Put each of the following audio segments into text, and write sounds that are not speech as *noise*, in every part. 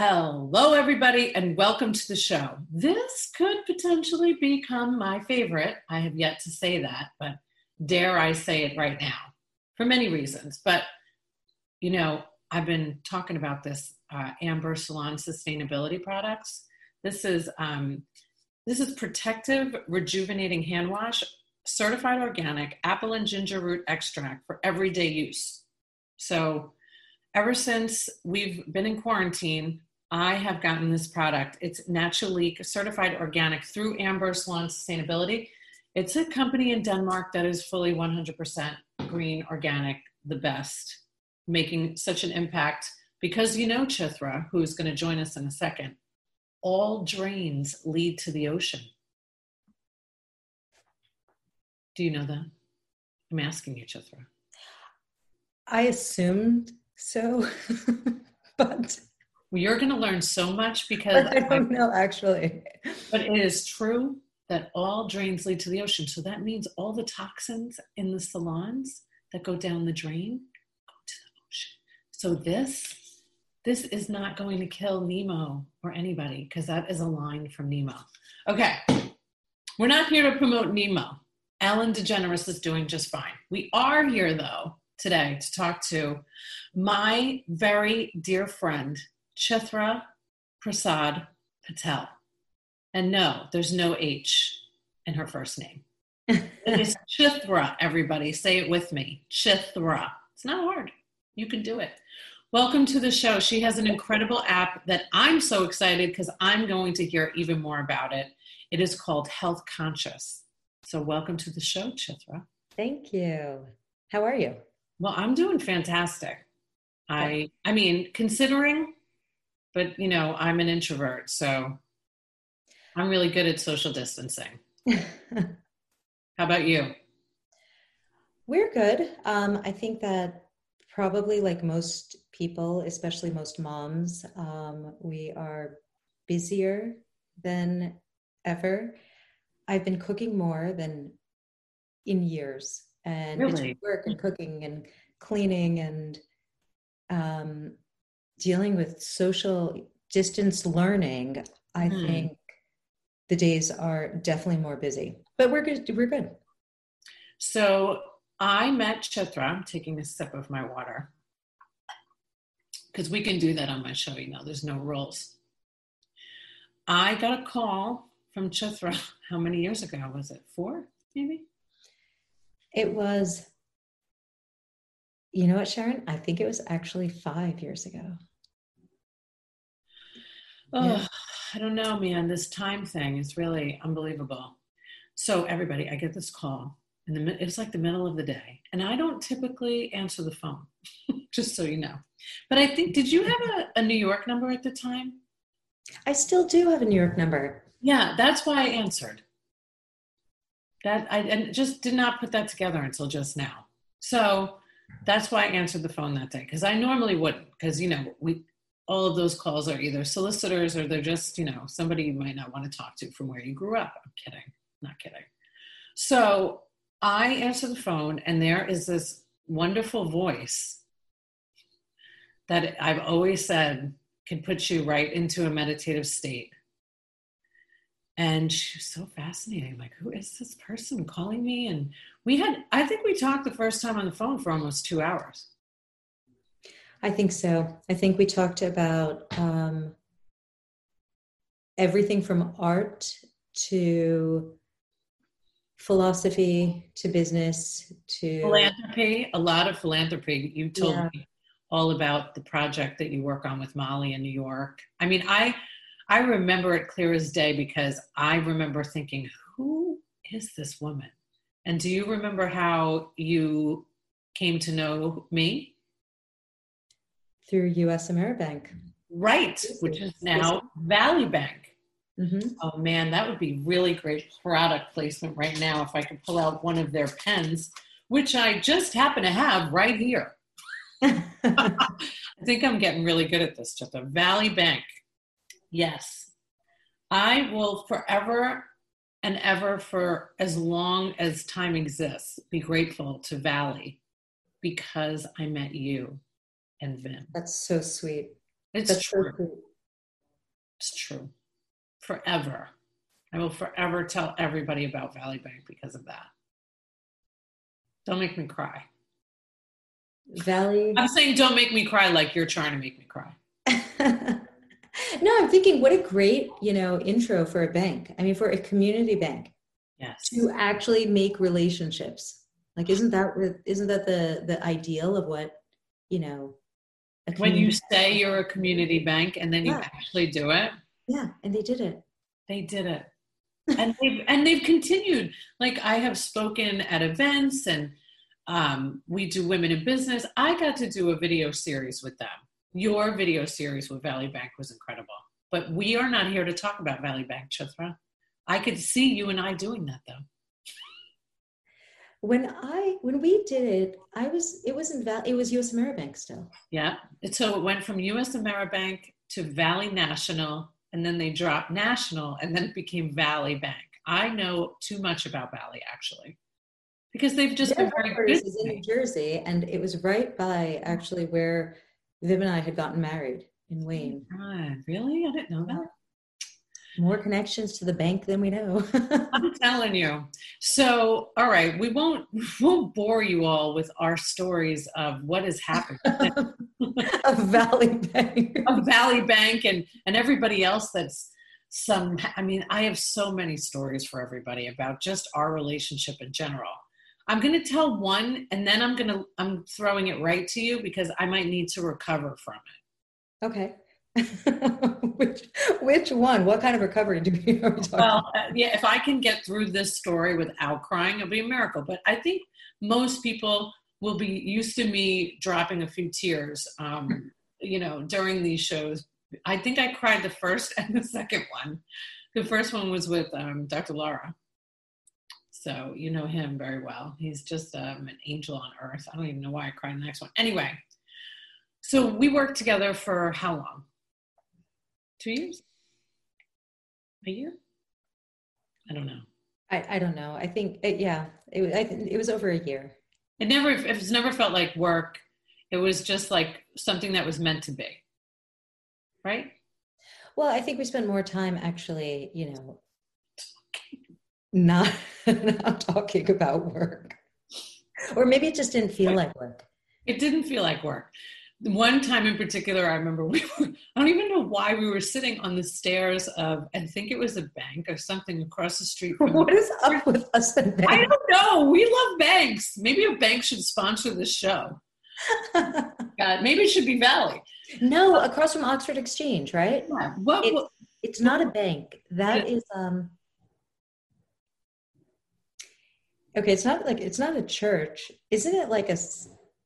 Hello, everybody, and welcome to the show. This could potentially become my favorite. I have yet to say that, but dare I say it right now for many reasons. But, you know, I've been talking about this uh, Amber Salon sustainability products. This is um, this is protective, rejuvenating hand wash, certified organic, apple and ginger root extract for everyday use. So ever since we've been in quarantine, I have gotten this product. It's Naturaliq certified organic through Amber Salon Sustainability. It's a company in Denmark that is fully 100% green, organic, the best, making such an impact because you know Chitra, who's going to join us in a second, all drains lead to the ocean. Do you know that? I'm asking you, Chitra. I assumed so, *laughs* but you're going to learn so much because I don't know actually. But it is true that all drains lead to the ocean. So that means all the toxins in the salons that go down the drain go to the ocean. So this this is not going to kill Nemo or anybody because that is a line from Nemo. Okay. We're not here to promote Nemo. Ellen DeGeneres is doing just fine. We are here though today to talk to my very dear friend, Chitra Prasad Patel. And no, there's no H in her first name. it is *laughs* Chitra, everybody. Say it with me Chitra. It's not hard. You can do it. Welcome to the show. She has an incredible app that I'm so excited because I'm going to hear even more about it. It is called Health Conscious. So, welcome to the show, Chitra. Thank you. How are you? Well, I'm doing fantastic. I I mean, considering, but you know, I'm an introvert, so I'm really good at social distancing. *laughs* How about you? We're good. Um, I think that probably like most people, especially most moms, um, we are busier than ever. I've been cooking more than in years and really? work and cooking and cleaning and um, dealing with social distance learning, I hmm. think the days are definitely more busy. But we're good. We're good. So I met Chitra. I'm taking a sip of my water because we can do that on my show. You know, there's no rules. I got a call from Chitra. *laughs* How many years ago was it? Four, maybe. It was, you know what, Sharon? I think it was actually five years ago. Oh, yeah. I don't know, man. This time thing is really unbelievable. So, everybody, I get this call, and it's like the middle of the day, and I don't typically answer the phone, *laughs* just so you know. But I think, did you have a, a New York number at the time? I still do have a New York number. Yeah, that's why I answered. That I and just did not put that together until just now. So that's why I answered the phone that day because I normally wouldn't because you know we all of those calls are either solicitors or they're just you know somebody you might not want to talk to from where you grew up. I'm kidding, not kidding. So I answer the phone and there is this wonderful voice that I've always said can put you right into a meditative state. And she was so fascinating. Like, who is this person calling me? And we had, I think we talked the first time on the phone for almost two hours. I think so. I think we talked about um, everything from art to philosophy to business to philanthropy, a lot of philanthropy. You told yeah. me all about the project that you work on with Molly in New York. I mean, I I remember it clear as day because I remember thinking, who is this woman? And do you remember how you came to know me? Through US Ameribank. Right, which is now Valley Bank. Mm-hmm. Oh man, that would be really great product placement right now if I could pull out one of their pens, which I just happen to have right here. *laughs* I think I'm getting really good at this, just a Valley Bank. Yes. I will forever and ever, for as long as time exists, be grateful to Valley because I met you and mm-hmm. Vim. That's so sweet. It's That's true. So It's true. Forever. I will forever tell everybody about Valley Bank because of that. Don't make me cry. Valley. I'm saying don't make me cry like you're trying to make me cry. *laughs* no, I'm thinking what a great, you know, intro for a bank. I mean, for a community bank. Yes. To actually make relationships. Like isn't that isn't that the the ideal of what, you know, when you say you're a community bank and then you yeah. actually do it? Yeah, and they did it. They did it. *laughs* and they've and they've continued. Like I have spoken at events and um, we do women in business. I got to do a video series with them. Your video series with Valley Bank was incredible. But we are not here to talk about Valley Bank, Chitra. I could see you and I doing that though. When I when we did it, I was it was in Val it was US Ameribank still. Yeah. So it went from US Ameribank to Valley National and then they dropped National and then it became Valley Bank. I know too much about Valley actually because they've just been very good. Is in New Jersey, and it was right by actually where Viv and I had gotten married in Wayne. Oh God, really? I didn't know that. More connections to the bank than we know. *laughs* I'm telling you. So, all right, we won't *laughs* we won't bore you all with our stories of what has happened. of Valley Bank. of Valley Bank and and everybody else that's some I mean, I have so many stories for everybody about just our relationship in general. I'm going to tell one and then I'm going to I'm throwing it right to you because I might need to recover from it. Okay. *laughs* which which one? What kind of recovery do we *laughs* are we talking? Well, uh, yeah, if I can get through this story without crying, it'll be a miracle. But I think most people will be used to me dropping a few tears, um, you know, during these shows. I think I cried the first *laughs* and the second one. The first one was with um, Dr. Laura, so you know him very well. He's just um, an angel on earth. I don't even know why I cried in the next one. Anyway, so we worked together for how long? Two years? A year? I don't know. I, I don't know. I think it, yeah, it, I, it was over a year. It never it's never felt like work. It was just like something that was meant to be. Right? Well, I think we spent more time actually, you know, not, *laughs* not talking about work. Or maybe it just didn't feel like work. It didn't feel like work. One time in particular, I remember we were, *laughs* I don't even know why we were sitting on the stairs of, I think it was a bank or something across the street. From what is up *laughs* with us and banks? I don't know. We love banks. Maybe a bank should sponsor this show. *laughs* God, maybe it should be Valley. No, across from Oxford Exchange, right? Yeah. What, it's, what, it's not a bank. That is um Okay, it's not like it's not a church. Isn't it like a,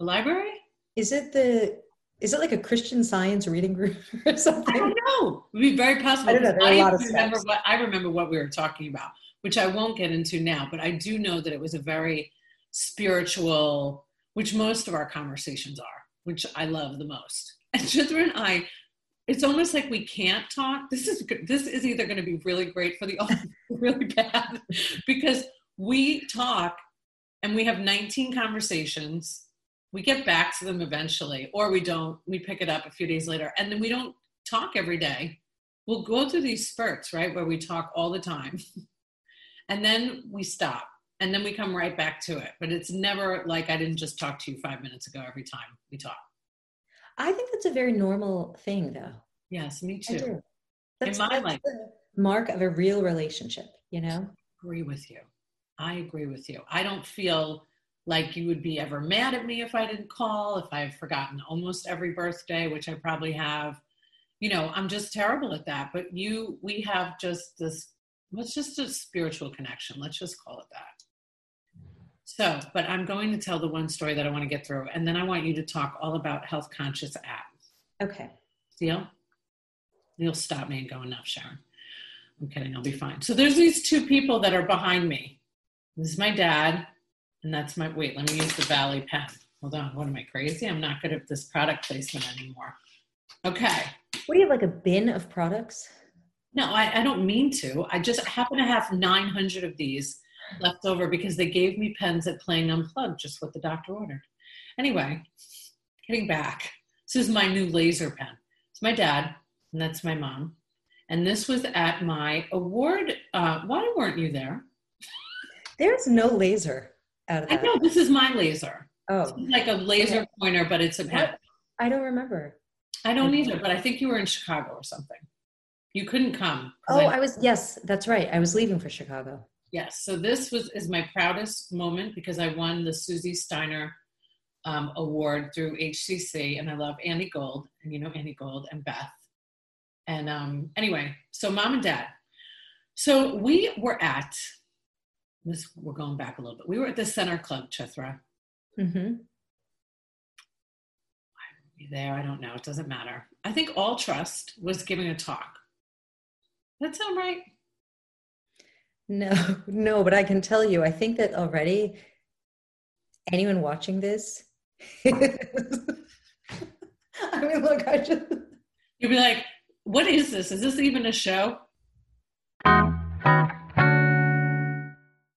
a library? Is it the is it like a Christian Science reading group *laughs* or something? I don't know. It would be very possible. I don't know. There are a lot of remember what I remember what we were talking about, which I won't get into now, but I do know that it was a very spiritual, which most of our conversations are, which I love the most. *laughs* And Chitra and I, it's almost like we can't talk. This is this is either going to be really great for the *laughs* audience, really bad, because we talk and we have 19 conversations. We get back to them eventually, or we don't. We pick it up a few days later, and then we don't talk every day. We'll go through these spurts, right, where we talk all the time, *laughs* and then we stop, and then we come right back to it. But it's never like I didn't just talk to you five minutes ago every time we talk. I think that's a very normal thing, though. Yes, me too. That's, In my that's life, the mark of a real relationship. You know, agree with you. I agree with you. I don't feel like you would be ever mad at me if I didn't call, if I've forgotten almost every birthday, which I probably have. You know, I'm just terrible at that. But you, we have just this, let's just a spiritual connection. Let's just call it that. So, but I'm going to tell the one story that I want to get through, and then I want you to talk all about health conscious apps. Okay. Deal? You'll stop me and go, enough, Sharon. I'm kidding, I'll be fine. So there's these two people that are behind me this is my dad, and that's my, wait, let me use the Valley pen. Hold on, what am I crazy? I'm not good at this product placement anymore. Okay. What do you have, like a bin of products? No, I, I don't mean to. I just happen to have 900 of these left over because they gave me pens at Playing Unplugged, just what the doctor ordered. Anyway, getting back. This is my new laser pen. It's my dad, and that's my mom. And this was at my award. Uh, why weren't you there? There's no laser out of I know this is my laser. Oh, It's like a laser Okay. pointer, but it's a pen. I don't remember. I don't either, but I think you were in Chicago or something. You couldn't come. Oh, I- I was, yes, that's right. I was leaving for Chicago. yes. So this was is my proudest moment because I won the Susie Steiner um, award through HCC, and I love Annie Gold, and you know Annie Gold and Beth. And um, anyway, so mom and dad. So we were at this. We're going back a little bit. We were at the Center Club, Chitra. Mm-hmm. Be there. I don't know. It doesn't matter. I think All Trust was giving a talk. That sound right? No, *laughs* no, but I can tell you, I think that already anyone watching this, *laughs* I mean, look, I just, You'd be like, "What is this? Is this even a show?"